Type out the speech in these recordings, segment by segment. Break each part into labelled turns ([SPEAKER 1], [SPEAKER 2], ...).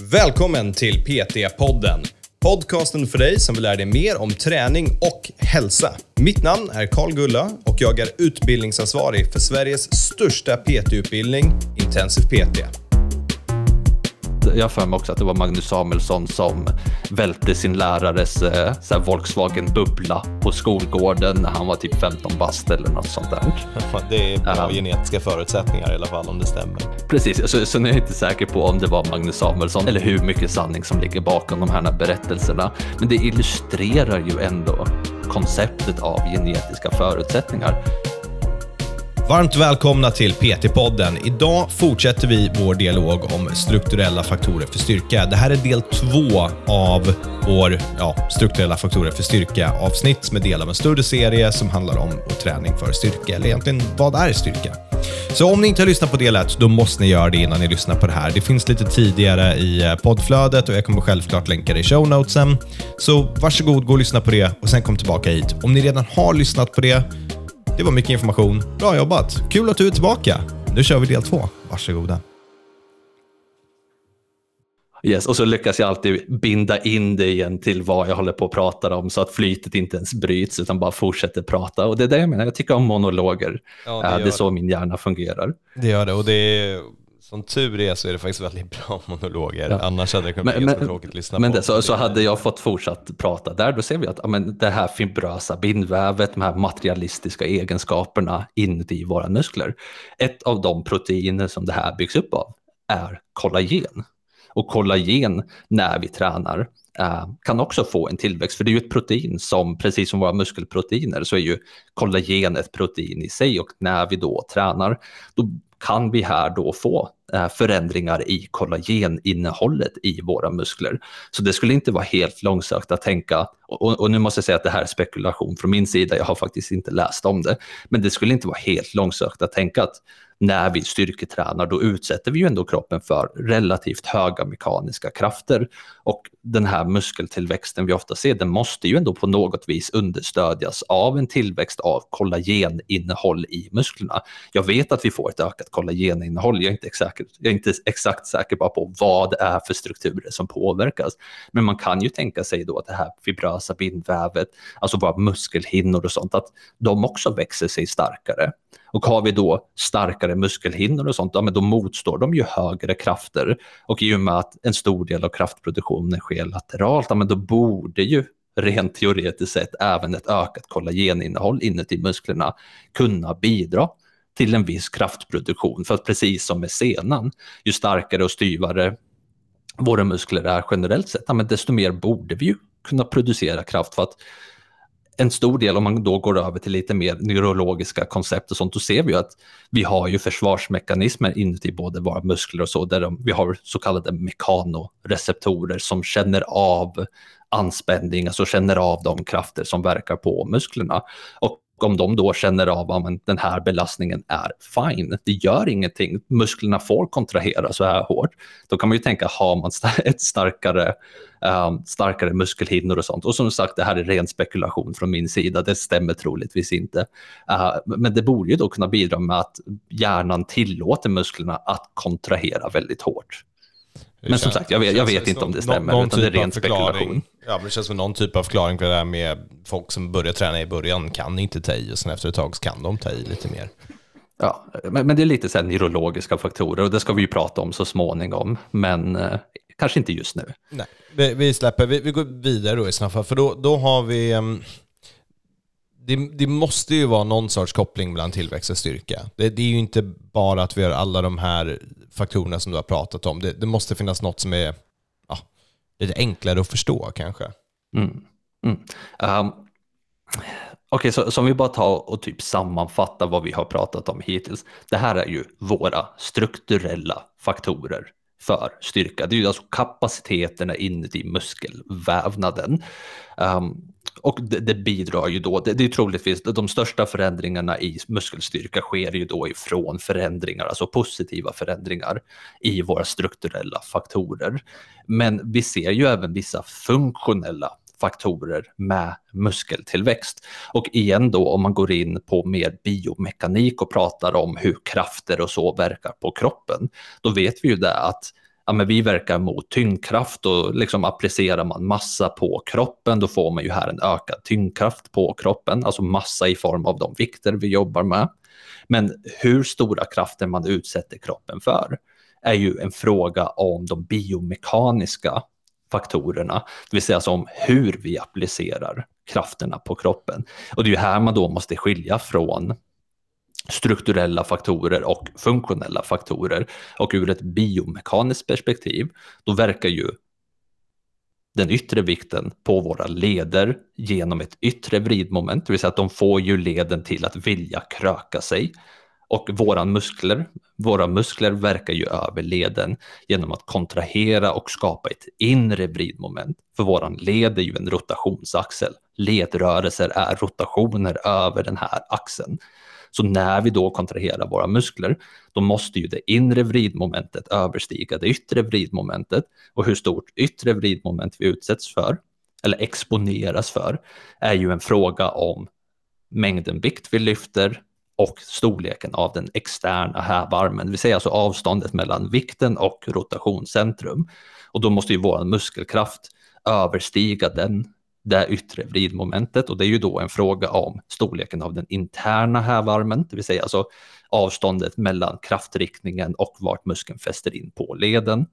[SPEAKER 1] Välkommen till PT-podden. Podcasten för dig som vill lära dig mer om träning och hälsa. Mitt namn är Karl Gulla och jag är utbildningsansvarig för Sveriges största PT-utbildning, Intensiv PT.
[SPEAKER 2] Jag har för mig också att det var Magnus Samuelsson som välte sin lärares eh, så här Volkswagen-bubbla på skolgården när han var typ 15 bast eller något sånt där.
[SPEAKER 1] Det är bra genetiska förutsättningar i alla fall om det stämmer.
[SPEAKER 2] Precis, så, så nu är jag inte säker på om det var Magnus Samuelsson eller hur mycket sanning som ligger bakom de här berättelserna. Men det illustrerar ju ändå konceptet av genetiska förutsättningar.
[SPEAKER 1] Varmt välkomna till PT-podden. Idag fortsätter vi vår dialog om strukturella faktorer för styrka. Det här är del två av vår ja, strukturella faktorer för styrka-avsnitt som är del av en större serie som handlar om träning för styrka, eller egentligen vad är styrka? Så om ni inte har lyssnat på del 1, då måste ni göra det innan ni lyssnar på det här. Det finns lite tidigare i eh, poddflödet och jag kommer självklart länka det i show notesen. Så varsågod, gå och lyssna på det och sen kom tillbaka hit. Om ni redan har lyssnat på det, det var mycket information. Bra jobbat! Kul att du är tillbaka. Nu kör vi del två. Varsågoda.
[SPEAKER 2] Yes, och så lyckas jag alltid binda in det igen till vad jag håller på att prata om så att flytet inte ens bryts utan bara fortsätter prata. Och det är det jag menar, jag tycker om monologer. Ja, det, det är så min hjärna fungerar.
[SPEAKER 1] Det gör det och det är som tur är så är det faktiskt väldigt bra monologer. Ja. Annars hade det kunnat bli ganska tråkigt att lyssna
[SPEAKER 2] men
[SPEAKER 1] på.
[SPEAKER 2] Det, så, så hade jag fått fortsatt prata där, då ser vi att men, det här fibrösa bindvävet, de här materialistiska egenskaperna inuti våra muskler. Ett av de proteiner som det här byggs upp av är kollagen. Och kollagen när vi tränar äh, kan också få en tillväxt, för det är ju ett protein som, precis som våra muskelproteiner, så är ju kollagen ett protein i sig och när vi då tränar, då kan vi här då få eh, förändringar i kollageninnehållet i våra muskler. Så det skulle inte vara helt långsökt att tänka, och, och, nu måste jag säga att det här är spekulation från min sida, jag har faktiskt inte läst om det, men det skulle inte vara helt långsökt att tänka att när vi styrketränar, då utsätter vi ju ändå kroppen för relativt höga mekaniska krafter. Och den här muskeltillväxten vi ofta ser, den måste ju ändå på något vis understödjas av en tillväxt av kollageninnehåll i musklerna. Jag vet att vi får ett ökat kollageninnehåll, jag är inte exakt, jag är inte exakt säker på vad det är för strukturer som påverkas. Men man kan ju tänka sig då att det här fibrösa bindvävet, alltså våra muskelhinnor och sånt, att de också växer sig starkare. Och har vi då starkare muskelhinnor och sånt, ja, men då motstår de ju högre krafter. Och i och med att en stor del av kraftproduktionen sker lateralt, ja, men då borde ju rent teoretiskt sett även ett ökat kollageninnehåll inuti musklerna kunna bidra till en viss kraftproduktion. För att precis som med senan, ju starkare och styvare våra muskler är generellt sett, ja, men desto mer borde vi ju kunna producera kraft för att en stor del, om man då går över till lite mer neurologiska koncept och sånt, då ser vi att vi har ju försvarsmekanismer inuti både våra muskler och så, där de, vi har så kallade mekanoreceptorer som känner av anspänning, alltså känner av de krafter som verkar på musklerna. Och om de då känner av att den här belastningen är fine, det gör ingenting, musklerna får kontrahera så här hårt, då kan man ju tänka, har man ett starkare, um, starkare muskelhinnor och sånt? Och som sagt, det här är ren spekulation från min sida, det stämmer troligtvis inte. Uh, men det borde ju då kunna bidra med att hjärnan tillåter musklerna att kontrahera väldigt hårt. Men som sagt, jag vet, jag vet inte om det stämmer, någon, utan det är typ ren spekulation.
[SPEAKER 1] Ja, det känns som någon typ av förklaring på det där med folk som börjar träna i början kan inte ta i och sen efter ett tag kan de ta i lite mer.
[SPEAKER 2] Ja, men, men det är lite så här neurologiska faktorer och det ska vi ju prata om så småningom, men eh, kanske inte just nu.
[SPEAKER 1] Nej, vi, vi släpper, vi, vi, går vidare då i sådana fall, för då, då har vi um, det, det, måste ju vara någon sorts koppling mellan tillväxt och styrka. Det, det, är ju inte bara att vi har alla de här faktorerna som du har pratat om. Det, det måste finnas något som är ja, lite enklare att förstå kanske.
[SPEAKER 2] Mm. Mm. Um, Okej, okay, så, så om vi bara tar och typ sammanfattar vad vi har pratat om hittills. Det här är ju våra strukturella faktorer för styrka. Det är ju alltså kapaciteterna inuti muskelvävnaden. Um, och det, det, bidrar ju då, det, det är troligtvis de största förändringarna i muskelstyrka sker ju då ifrån förändringar, alltså positiva förändringar i våra strukturella faktorer. Men vi ser ju även vissa funktionella faktorer med muskeltillväxt. Och igen då om man går in på mer biomekanik och pratar om hur krafter och så verkar på kroppen, då vet vi ju det att ja, men vi verkar mot tyngdkraft och liksom applicerar man massa på kroppen, då får man ju här en ökad tyngdkraft på kroppen, alltså massa i form av de vikter vi jobbar med. Men hur stora krafter man utsätter kroppen för är ju en fråga om de biomekaniska faktorerna, det vill säga som hur vi applicerar krafterna på kroppen. Och det är ju här man då måste skilja från strukturella faktorer och funktionella faktorer. Och ur ett biomekaniskt perspektiv, då verkar ju den yttre vikten på våra leder genom ett yttre vridmoment, det vill säga att de får ju leden till att vilja kröka sig. Och våra muskler, våra muskler verkar ju över leden genom att kontrahera och skapa ett inre vridmoment. För våran led är ju en rotationsaxel. Ledrörelser är rotationer över den här axeln. Så när vi då kontraherar våra muskler, då måste ju det inre vridmomentet överstiga det yttre vridmomentet. Och hur stort yttre vridmoment vi utsätts för, eller exponeras för, är ju en fråga om mängden vikt vi lyfter och storleken av den externa hävarmen, det vill säga alltså avståndet mellan vikten och rotationscentrum. Och då måste ju vår muskelkraft överstiga den det yttre vridmomentet. Och det är ju då en fråga om storleken av den interna hävarmen, det vill säga alltså avståndet mellan kraftriktningen och vart muskeln fäster in på leden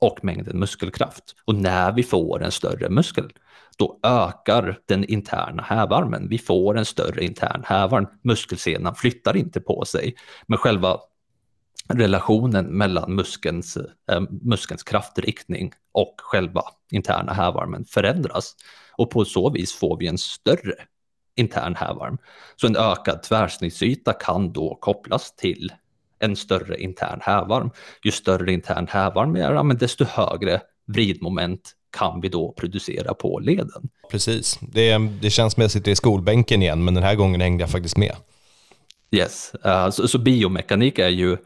[SPEAKER 2] och mängden muskelkraft. Och när vi får en större muskel, då ökar den interna hävarmen. Vi får en större intern hävarm. Muskelsenan flyttar inte på sig, men själva relationen mellan muskelns, eh, muskelns kraftriktning och själva interna hävarmen förändras. Och på så vis får vi en större intern hävarm. Så en ökad tvärsnittsyta kan då kopplas till en större intern hävarm. Ju större intern hävarm är, ja, men desto högre vridmoment kan vi då producera på leden.
[SPEAKER 1] Precis, det, det känns som att jag sitter i skolbänken igen, men den här gången hängde jag faktiskt med.
[SPEAKER 2] Yes, uh, så, så, biomekanik är ju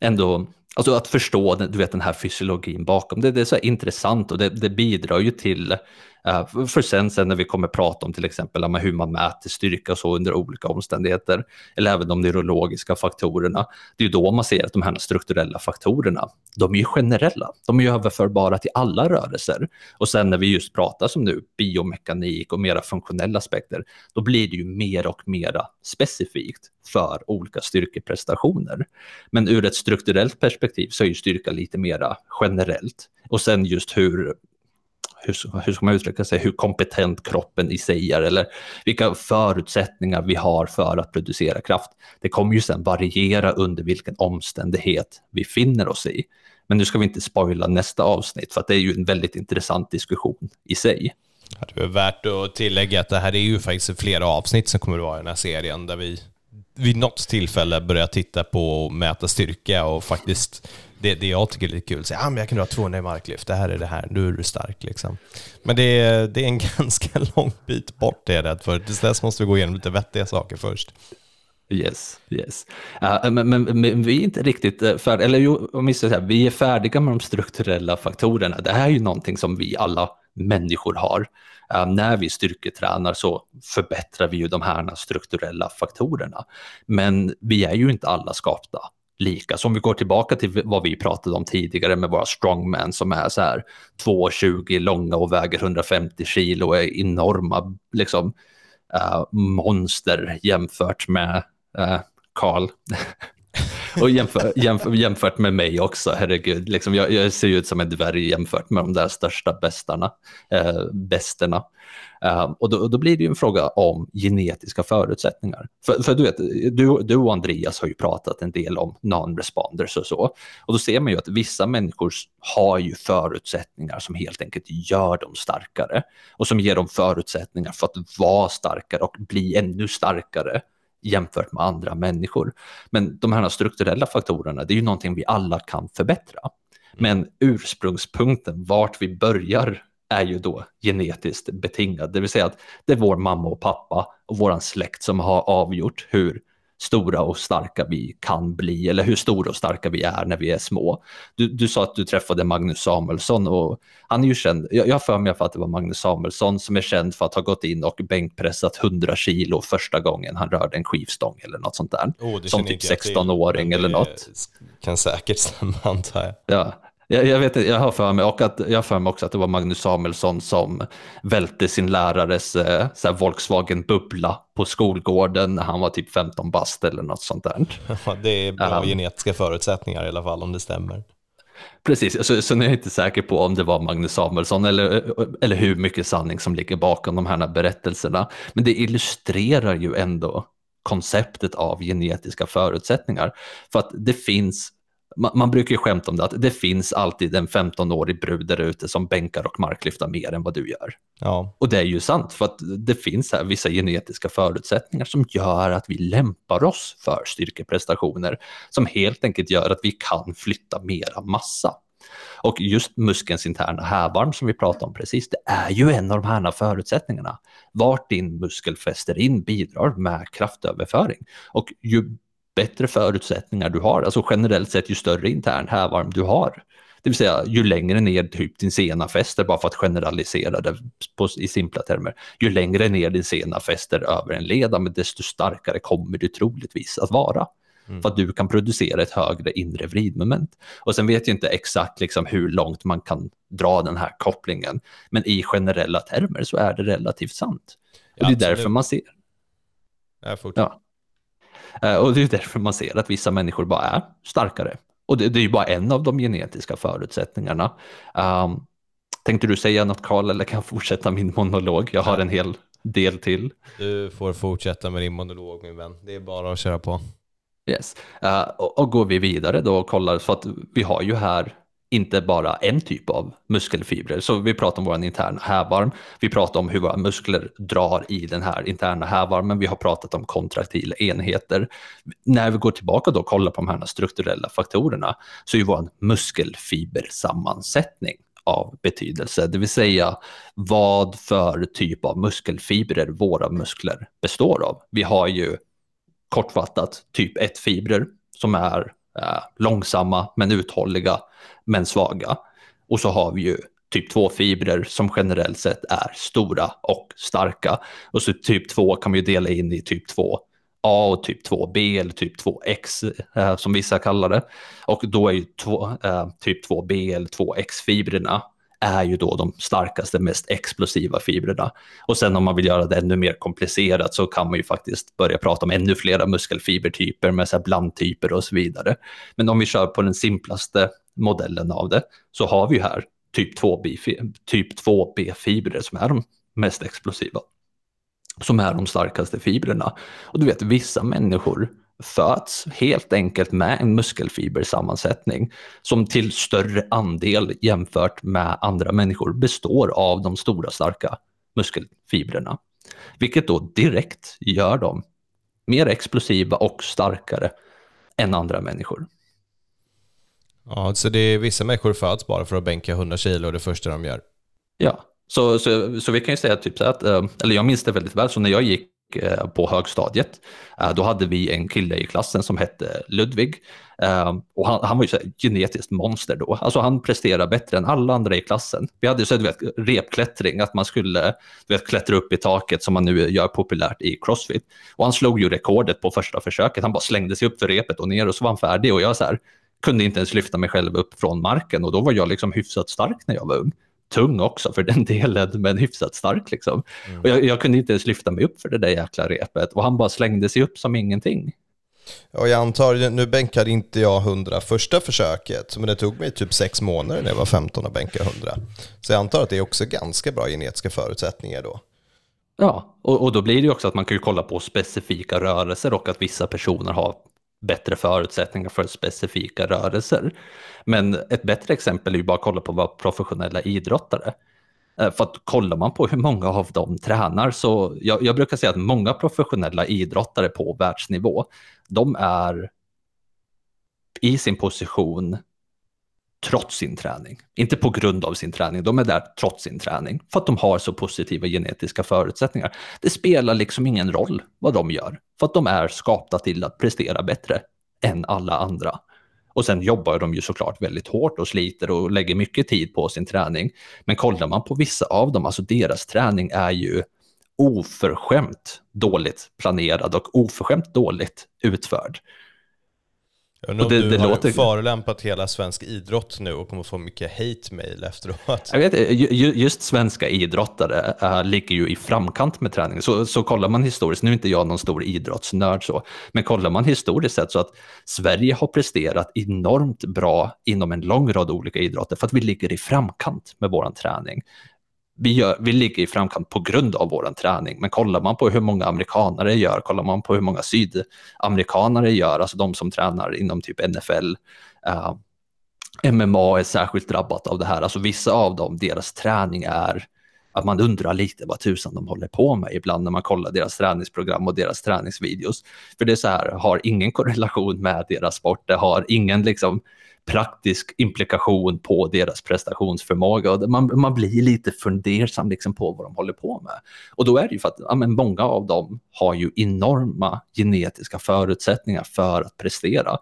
[SPEAKER 2] ändå, alltså att förstå du vet, den här fysiologin bakom det, det är så intressant och det, det bidrar ju till Eh, för sen, sen när vi kommer prata om till exempel hur man mäter styrka och så under olika omständigheter, eller även de neurologiska faktorerna, det är ju då man ser att de här strukturella faktorerna, de är ju generella, de är ju överförbara till alla rörelser. Och sen när vi just pratar som nu biomekanik och mera funktionella aspekter, då blir det ju mer och mera specifikt för olika styrkeprestationer. Men ur ett strukturellt perspektiv så är ju styrka lite mera generellt. Och sen just hur hur, hur ska man uttrycka sig, hur kompetent kroppen i sig är eller vilka förutsättningar vi har för att producera kraft. Det kommer ju sen variera under vilken omständighet vi finner oss i. Men nu ska vi inte spoila nästa avsnitt för att det är ju en väldigt intressant diskussion i sig.
[SPEAKER 1] Det är värt att tillägga att det här är ju faktiskt flera avsnitt som kommer att vara i den här serien där vi vid något tillfälle börja titta på och mäta styrka och faktiskt det, det jag tycker är lite kul. säga ah, men jag kan dra 200 i marklyft, det här är det här, nu är du stark. Liksom. Men det är, det är en ganska lång bit bort det är jag rädd för. Tills dess måste vi gå igenom lite vettiga saker först.
[SPEAKER 2] Yes, yes. Uh, men, men, men, vi är inte riktigt eh, färdiga, eller jo, om vi säga, vi är färdiga med de strukturella faktorerna. Det här är ju någonting som vi alla människor har. Eh, när vi styrketränar så förbättrar vi ju de här strukturella faktorerna. Men vi är ju inte alla skapta lika. Så om vi går tillbaka till vad vi pratade om tidigare med våra strongmen som är så här 2,20 långa och väger 150 kilo och är enorma liksom, äh, monster jämfört med eh, Karl. Äh, och jämför, jämför, jämfört med mig också, herregud. Liksom jag, jag, ser ut som en dvärg jämfört med de där största bästarna, eh, bästerna. Eh, och då, då, blir det ju en fråga om genetiska förutsättningar. För, för, du vet, du, du och Andreas har ju pratat en del om non-responders och så. Och då ser man ju att vissa människor har ju förutsättningar som helt enkelt gör dem starkare. Och som ger dem förutsättningar för att vara starkare och bli ännu starkare jämfört med andra människor. Men de här strukturella faktorerna, det är ju någonting vi alla kan förbättra. Men ursprungspunkten, vart vi börjar är ju då genetiskt betingad, det vill säga att det är vår mamma och pappa och våran släkt som har avgjort hur stora och starka vi kan bli eller hur stora och starka vi är när vi är små. Du, du sa att du träffade Magnus Samuelsson och han är ju känd, jag har för mig för att det var Magnus Samuelsson som är känd för att ha gått in och bänkpressat 100 kilo första gången han rörde en skivstång eller något sånt där. Oh, som typ 16-åring eller något.
[SPEAKER 1] kan säkert stämma antar jag.
[SPEAKER 2] Ja, Jag, jag, vet, jag har för mig, och att, jag har för mig också att det var Magnus Samuelsson som välte sin lärares eh, så Volkswagen Bubbla på skolgården när han var typ 15 bast eller något sånt där.
[SPEAKER 1] Ja, det är bra um, genetiska förutsättningar i alla fall om det stämmer.
[SPEAKER 2] Precis, så, så nu är jag inte säker på om det var Magnus Samuelsson eller, eller hur mycket sanning som ligger bakom de här berättelserna. Men det illustrerar ju ändå konceptet av genetiska förutsättningar. För att det finns man, man, brukar ju skämta om det, att det finns alltid en 15-årig brud där ute som bänkar och marklyftar mer än vad du gör.
[SPEAKER 1] Ja.
[SPEAKER 2] Och det är ju sant, för att det finns här vissa genetiska förutsättningar som gör att vi lämpar oss för styrkeprestationer, som helt enkelt gör att vi kan flytta mera massa. Och just muskelns interna hävarm som vi pratade om precis, det är ju en av de här förutsättningarna. Vart din muskel fäster in bidrar med kraftöverföring. Och ju bättre förutsättningar du har, alltså generellt sett ju större intern hävarm du har. Det vill säga ju längre ner typ din sena fäster, bara för att generalisera det på, i simpla termer, ju längre ner din sena fäster över en led, desto starkare kommer du troligtvis att vara. Mm. För att du kan producera ett högre inre vridmoment. Och sen vet jag inte exakt liksom hur långt man kan dra den här kopplingen, men i generella termer så är det relativt sant. Och ja, det är därför man ser.
[SPEAKER 1] Ja,
[SPEAKER 2] Eh, och det är därför man ser att vissa människor bara är starkare. Och det, det är ju bara en av de genetiska förutsättningarna. Um, tänkte du säga något Karl eller kan jag fortsätta min monolog? Jag har en hel del till.
[SPEAKER 1] Du får fortsätta med din monolog min vän. Det är bara att köra på.
[SPEAKER 2] Yes. Uh, och, och går vi vidare då och kollar, så att vi har ju här inte bara en typ av muskelfibrer. Så vi pratar om vår interna hävarm, vi pratar om hur våra muskler drar i den här interna hävarmen, vi har pratat om kontraktila enheter. När vi går tillbaka då och kollar på de här strukturella faktorerna så är ju vår muskelfibersammansättning av betydelse, det vill säga vad för typ av muskelfibrer våra muskler består av. Vi har ju kortfattat typ 1-fibrer som är eh, långsamma men uthålliga men svaga. Och så har vi ju typ 2-fibrer som generellt sett är stora och starka. Och så typ 2 kan vi ju dela in i typ 2 A och typ 2B eller typ 2X eh, som vissa kallar det. Och då är ju två, eh, typ 2B eller 2X-fibrerna är ju då de starkaste, mest explosiva fibrerna. Och sen om man vill göra det ännu mer komplicerat så kan man ju faktiskt börja prata om ännu flera muskelfibertyper med så blandtyper och så vidare. Men om vi kör på den simplaste modellen av det så har vi ju här typ 2B-fibrer typ 2 som är de mest explosiva. Som är de starkaste fibrerna. Och du vet, vissa människor föds helt enkelt med en muskelfibersammansättning som till större andel jämfört med andra människor består av de stora starka muskelfibrerna. Vilket då direkt gör dem mer explosiva och starkare än andra människor.
[SPEAKER 1] Ja, så det är vissa människor föds bara för att bänka 100 kilo det första de gör.
[SPEAKER 2] Ja, så, så, så vi kan ju säga typ så att, eh, eller jag minns det väldigt väl, så när jag gick eh, på högstadiet. Eh, då hade vi en kille i klassen som hette Ludvig. Och han, han var ju så genetiskt monster då. Alltså han presterade bättre än alla andra i klassen. Vi hade så du vet, repklättring, att man skulle du vet, klättra upp i taket som man nu gör populärt i Crossfit. Och han slog ju rekordet på första försöket. Han bara slängde sig upp för repet och ner och så var han färdig. Och jag så här, kunde inte ens lyfta mig själv upp från marken och då var jag liksom hyfsat stark när jag var ung tung också för den delen, men hyfsat stark liksom. Mm. Och jag, jag, kunde inte ens lyfta mig upp för det där jäkla repet och han bara slängde sig upp som ingenting.
[SPEAKER 1] Och jag antar, nu bänkade inte jag 100 första försöket, men det tog mig typ sex månader när jag var 15 att bänka 100. Så jag antar att det är också ganska bra genetiska förutsättningar då.
[SPEAKER 2] Ja, och, och då blir det ju också att man kan ju kolla på specifika rörelser och att vissa personer har bättre förutsättningar för specifika rörelser. Men ett bättre exempel är ju bara att kolla på vad professionella idrottare. Eh, för att kollar man på hur många av dem tränar så, jag, jag brukar säga att många professionella idrottare på världsnivå, de är i sin position trots sin träning. Inte på grund av sin träning, de är där trots sin träning. För att de har så positiva genetiska förutsättningar. Det spelar liksom ingen roll vad de gör. För att de är skapta till att prestera bättre än alla andra. Och sen jobbar de ju såklart väldigt hårt och sliter och lägger mycket tid på sin träning. Men kollar man på vissa av dem, alltså deras träning är ju oförskämt dåligt planerad och oförskämt dåligt utförd.
[SPEAKER 1] Jag undrar om det, du det har låter... förolämpat hela svensk idrott nu och kommer få mycket hate-mail efteråt.
[SPEAKER 2] Jag vet, just svenska idrottare äh, ligger ju i framkant med träning. Så, så kollar man historiskt, nu är inte jag någon stor idrottsnörd så, men kollar man historiskt sett så att Sverige har presterat enormt bra inom en lång rad olika idrotter för att vi ligger i framkant med våran träning vi, gör, vi ligger i framkant på grund av vår träning, men kollar man på hur många amerikanare gör, kollar man på hur många sydamerikanare gör, alltså de som tränar inom typ NFL, uh, eh, MMA är särskilt drabbat av det här, alltså vissa av dem, deras träning är att man undrar lite vad tusan de håller på med ibland när man kollar deras träningsprogram och deras träningsvideos. För det är så här, har ingen korrelation med deras sport, det har ingen liksom praktisk implikation på deras prestationsförmåga. Man, man blir lite fundersam liksom på vad de håller på med. Och då är det ju för att ja, men många av dem har ju enorma genetiska förutsättningar för att prestera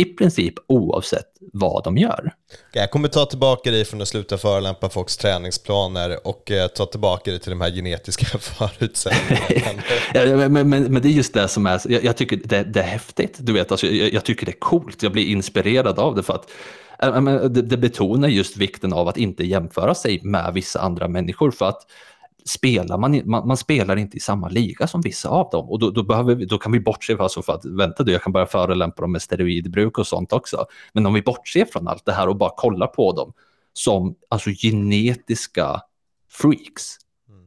[SPEAKER 2] i princip oavsett vad de gör.
[SPEAKER 1] Jag kommer ta tillbaka dig från att sluta förolämpa folks träningsplaner och eh, ta tillbaka dig till de här genetiska förutsättningarna.
[SPEAKER 2] men, men, men, det är just det som är, jag, jag tycker det, det, är häftigt, du vet, alltså, jag, jag, tycker det är coolt, jag blir inspirerad av det för att äh, det, det betonar just vikten av att inte jämföra sig med vissa andra människor för att spelar man, man, man, spelar inte i samma liga som vissa av dem och då, då, behöver vi, då kan vi bortse från, alltså för att vänta du, jag kan börja förolämpa dem med steroidbruk och sånt också. Men om vi bortser från allt det här och bara kollar på dem som alltså genetiska freaks.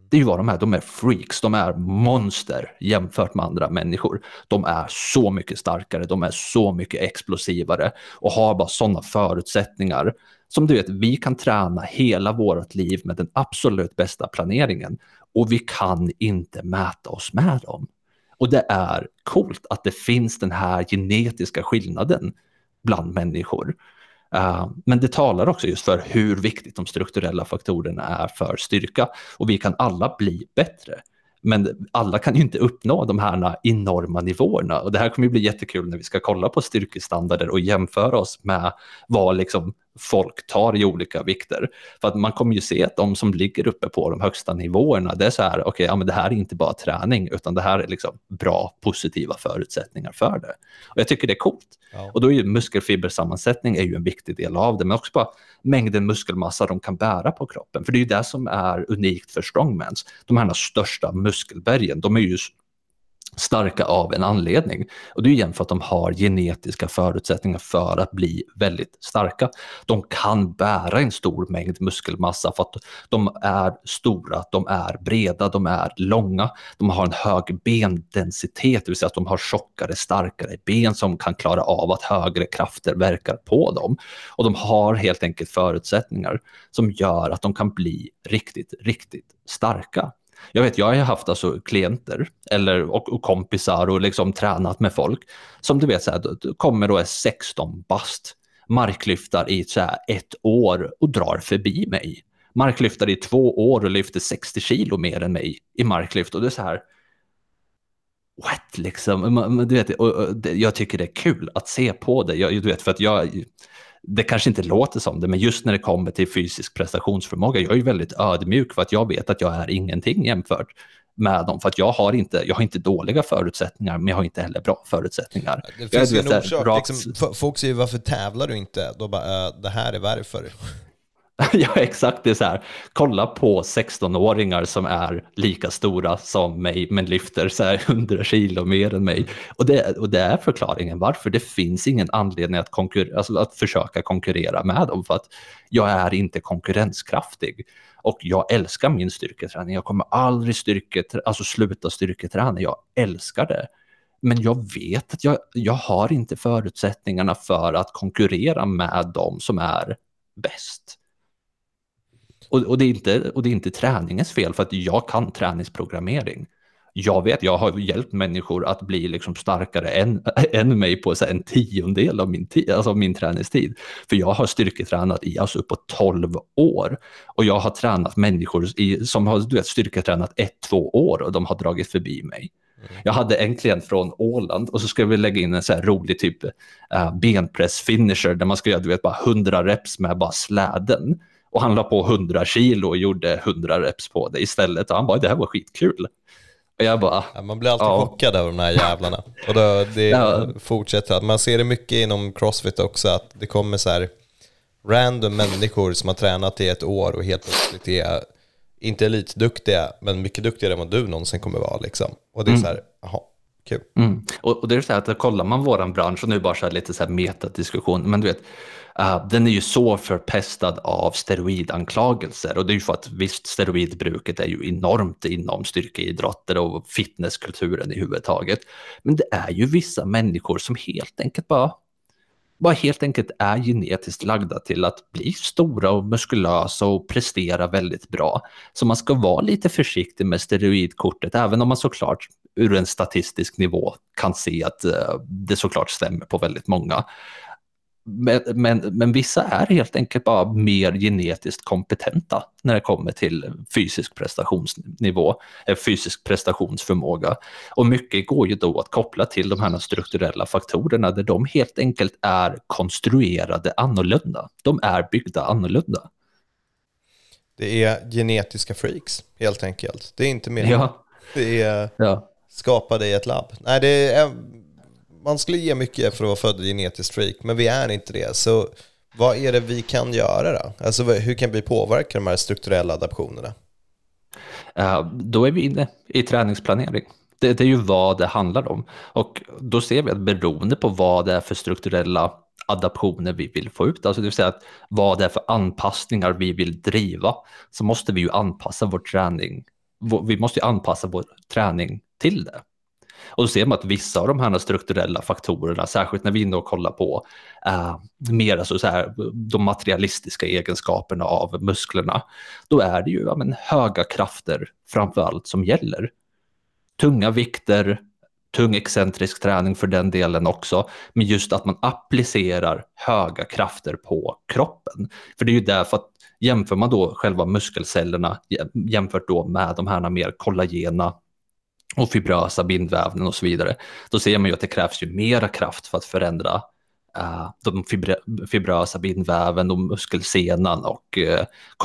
[SPEAKER 2] Det är ju vad de är, de är freaks, de är monster jämfört med andra människor. De är så mycket starkare, de är så mycket explosivare och har bara sådana förutsättningar som du vet, vi kan träna hela vårt liv med den absolut bästa planeringen och vi kan inte mäta oss med dem. Och det är coolt att det finns den här genetiska skillnaden bland människor. Uh, men det talar också just för hur viktigt de strukturella faktorerna är för styrka och vi kan alla bli bättre. Men alla kan ju inte uppnå de här enorma nivåerna och det här kommer ju bli jättekul när vi ska kolla på styrkestandarder och jämföra oss med vad liksom folk tar i olika vikter. För att man kommer ju se att de som ligger uppe på de högsta nivåerna, det är så här, okej, okay, ja, men det här är inte bara träning, utan det här är liksom bra, positiva förutsättningar för det. Och jag tycker det är coolt. Ja. Och då är ju muskelfibersammansättning är ju en viktig del av det, men också bara mängden muskelmassa de kan bära på kroppen. För det är ju det som är unikt för strongmans. De här största muskelbergen, de är ju starka av en anledning. Och det är igen för att de har genetiska förutsättningar för att bli väldigt starka. De kan bära en stor mängd muskelmassa för att de är stora, de är breda, de är långa, de har en hög bendensitet, det vill säga att de har tjockare, starkare ben som kan klara av att högre krafter verkar på dem. Och de har helt enkelt förutsättningar som gör att de kan bli riktigt, riktigt starka. Jag vet, jag har haft alltså klienter eller, och, och kompisar och liksom tränat med folk som du vet så här, kommer och är 16 bast, marklyftar i så här ett år och drar förbi mig. Marklyftar i två år och lyfter 60 kilo mer än mig i marklyft. Och det är så här, what? Liksom, du vet, och, och, jag tycker det är kul att se på det, jag, du vet, för att jag det kanske inte låter som det, men just när det kommer till fysisk prestationsförmåga, jag är ju väldigt ödmjuk för att jag vet att jag är ingenting jämfört med dem, för att jag har inte, jag har inte dåliga förutsättningar, men jag har inte heller bra förutsättningar.
[SPEAKER 1] Det finns ju en orsak, rakt... liksom, folk säger varför tävlar du inte? Då bara, äh, det här är varför.
[SPEAKER 2] ja, exakt. Det är så här. Kolla på 16-åringar som är lika stora som mig, men lyfter så här 100 kilo mer än mig. Och det, och det är förklaringen varför. Det finns ingen anledning att, konkurrera, alltså att försöka konkurrera med dem, för att jag är inte konkurrenskraftig. Och jag älskar min styrketräning. Jag kommer aldrig styrket, alltså sluta styrketräna. Jag älskar det. Men jag vet att jag, jag har inte förutsättningarna för att konkurrera med dem som är bäst. Och, och, det är inte, och det är inte träningens fel för att jag kan träningsprogrammering. Jag vet, jag har hjälpt människor att bli liksom starkare än, än mig på så en tiondel av min, alltså min träningstid. För jag har styrketränat i alltså uppåt 12 år. Och jag har tränat människor i, som har du vet, styrketränat ett, två år och de har dragit förbi mig. Mm. Jag hade en klient från Åland och så skulle vi lägga in en så rolig typ uh, benpress finisher där man ska göra du vet, bara 100 reps med bara släden. Och han la på 100 kilo och gjorde 100 reps på det istället. Och han bara, det här var skitkul. Och jag bara,
[SPEAKER 1] ja, man blir alltid ja. chockad över de här jävlarna. Och då, det ja. fortsätter. Man ser det mycket inom Crossfit också, att det kommer så här random människor som har tränat i ett år och helt plötsligt är inte elitduktiga, men mycket duktigare än vad du någonsin kommer vara. Liksom. Och det är mm. så här, jaha, kul.
[SPEAKER 2] Mm. Och, och, det är så här att kollar man våran bransch, och nu bara så här lite så här metadiskussion, men du vet, uh, den är ju så förpestad av steroidanklagelser och det är ju för att visst, steroidbruket är ju enormt inom styrkeidrotter och fitnesskulturen i huvud taget. Men det är ju vissa människor som helt enkelt bara bara helt enkelt är genetiskt lagda till att bli stora och muskulösa och prestera väldigt bra. Så man ska vara lite försiktig med steroidkortet, även om man såklart ur en statistisk nivå kan se att eh, det såklart stämmer på väldigt många. Men, men, men, vissa är helt enkelt bara mer genetiskt kompetenta när det kommer till fysisk prestationsnivå, eh, fysisk prestationsförmåga. Och mycket går ju då att koppla till de här strukturella faktorerna där de helt enkelt är konstruerade annorlunda. De är byggda annorlunda.
[SPEAKER 1] Det är genetiska freaks helt enkelt. Det är inte mer. Ja. Det är ja. skapade i ett labb. Nej, det är man skulle ge mycket för att vara född genetiskt freak, men vi är inte det. Så vad är det vi kan göra då? Alltså hur kan vi påverka de här strukturella adaptionerna?
[SPEAKER 2] Uh, då är vi inne i träningsplanering. Det, det, är ju vad det handlar om. Och då ser vi att beroende på vad det är för strukturella adaptioner vi vill få ut, alltså det vill säga att vad det är för anpassningar vi vill driva, så måste vi ju anpassa vår träning. Vi måste ju anpassa vår träning till det. Och då ser man att vissa av de här strukturella faktorerna, särskilt när vi är inne och kollar på eh, uh, mer alltså så här, de materialistiska egenskaperna av musklerna, då är det ju ja, men, höga krafter framför allt som gäller. Tunga vikter, tung excentrisk träning för den delen också, men just att man applicerar höga krafter på kroppen. För det är ju därför att jämför man då själva muskelcellerna jämfört då med de här mer kollagena och fibrösa bindvävnaden och så vidare, då ser man ju att det krävs ju mera kraft för att förändra uh, de fibrösa bindväven och muskelsenan och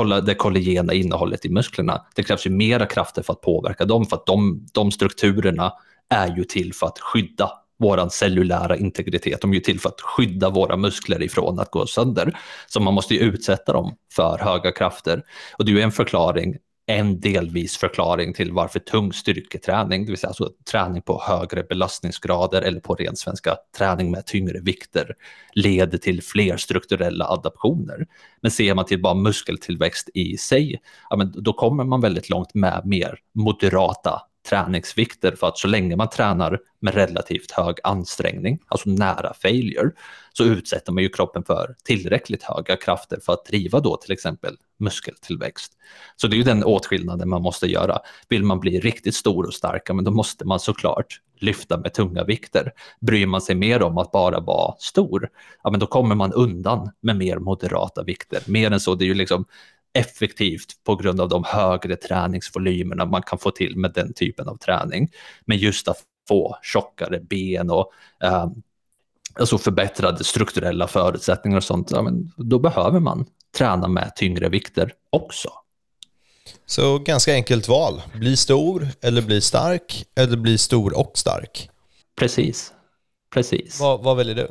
[SPEAKER 2] uh, det kollagena innehållet i musklerna. Det krävs ju mera krafter för att påverka dem, för att de, de strukturerna är ju till för att skydda vår cellulära integritet. De är ju till för att skydda våra muskler ifrån att gå sönder. Så man måste ju utsätta dem för höga krafter. Och det är ju en förklaring en delvis förklaring till varför tung styrketräning, det vill säga alltså träning på högre belastningsgrader eller på ren svenska träning med tyngre vikter, leder till fler strukturella adaptioner. Men ser man till bara muskeltillväxt i sig, ja, men då kommer man väldigt långt med mer moderata träningsvikter för att så länge man tränar med relativt hög ansträngning, alltså nära failure, så utsätter man ju kroppen för tillräckligt höga krafter för att driva då till exempel muskeltillväxt. Så det är ju den åtskillnaden man måste göra. Vill man bli riktigt stor och stark, men då måste man såklart lyfta med tunga vikter. Bryr man sig mer om att bara vara stor, ja men då kommer man undan med mer moderata vikter. Mer än så, det är ju liksom effektivt på grund av de högre träningsvolymerna man kan få till med den typen av träning. Men just att få tjockare ben och eh, alltså förbättrade strukturella förutsättningar och sånt, ja, men då behöver man träna med tyngre vikter också.
[SPEAKER 1] Så ganska enkelt val. Bli stor eller bli stark eller bli stor och stark.
[SPEAKER 2] Precis. Precis.
[SPEAKER 1] Vad, vad väljer du?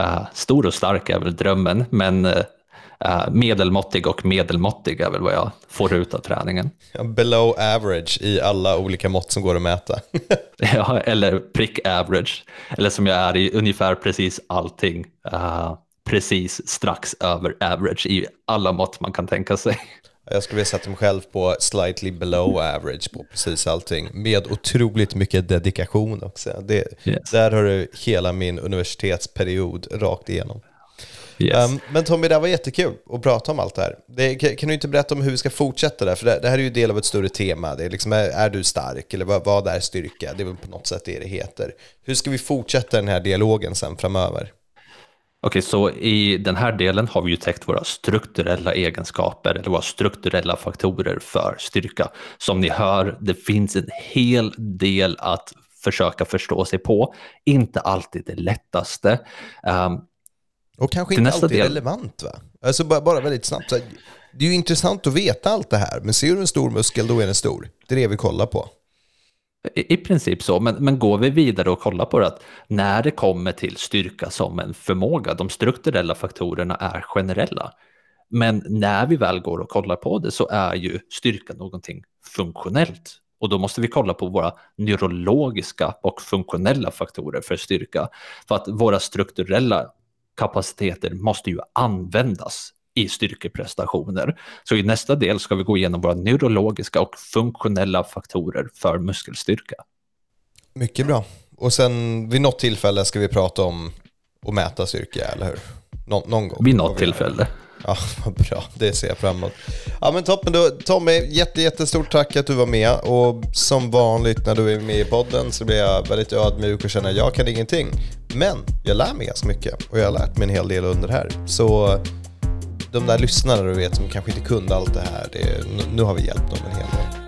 [SPEAKER 2] Uh, stor och stark är väl drömmen, men uh, Uh, medelmåttig och medelmåttig är väl vad jag får ut av träningen.
[SPEAKER 1] Below average i alla olika mått som går att mäta.
[SPEAKER 2] ja, eller prick average. Eller som jag är i ungefär precis allting. Uh, precis strax över average i alla mått man kan tänka sig.
[SPEAKER 1] Jag skulle vilja sätta mig själv på slightly below average på precis allting. Med otroligt mycket dedikation också. Det, yes. Där har du hela min universitetsperiod rakt igenom. Yes. Um, men Tommy, det var jättekul att prata om allt det här. Det, kan du inte berätta om hur vi ska fortsätta där? För det, det här är ju del av ett större tema. Det är, liksom, är, är du stark? Eller vad, vad är styrka? Det är väl på något sätt det det heter. Hur ska vi fortsätta den här dialogen sen framöver?
[SPEAKER 2] Okej, så i den här delen har vi ju täckt våra strukturella egenskaper eller våra strukturella faktorer för styrka. Som ni hör, det finns en hel del att försöka förstå sig på. Inte alltid det lättaste.
[SPEAKER 1] Och kanske inte alltid del. relevant va? Alltså bara, bara väldigt snabbt. Så det är ju intressant att veta allt det här, men ser du en stor muskel, då är den stor. Det är det vi kollar på.
[SPEAKER 2] I, I princip så, men, men går vi vidare och kollar på det att när det kommer till styrka som en förmåga, de strukturella faktorerna är generella. Men när vi väl går och kollar på det så är ju styrka någonting funktionellt. Och då måste vi kolla på våra neurologiska och funktionella faktorer för styrka. För att våra strukturella kapaciteter måste ju användas i styrkeprestationer. Så i nästa del ska vi gå igenom våra neurologiska och funktionella faktorer för muskelstyrka.
[SPEAKER 1] Mycket bra. Och sen vid något tillfälle ska vi prata om att mäta styrka, eller hur? Nå någon gång.
[SPEAKER 2] Vid något tillfälle.
[SPEAKER 1] Ja, vad bra. Det ser jag fram emot. Ja, men toppen. Då, Tommy, jätte, jättestort tack att du var med. Och som vanligt när du är med i podden så blir jag väldigt ödmjuk och känner att jag kan ingenting. Men jag lär mig ganska mycket och jag har lärt mig en hel del under här. Så de där lyssnarna du vet som kanske inte kunde allt det här, det, nu har vi hjälpt dem en hel del.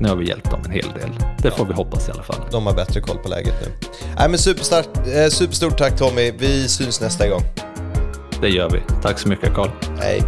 [SPEAKER 2] Nu har vi hjälpt dem en hel del. Det får vi hoppas i alla fall.
[SPEAKER 1] De har bättre koll på läget nu. Nej, men superstart, eh, superstort tack Tommy. Vi syns nästa gång.
[SPEAKER 2] Det gör vi. Tack så mycket Carl.
[SPEAKER 1] Hej.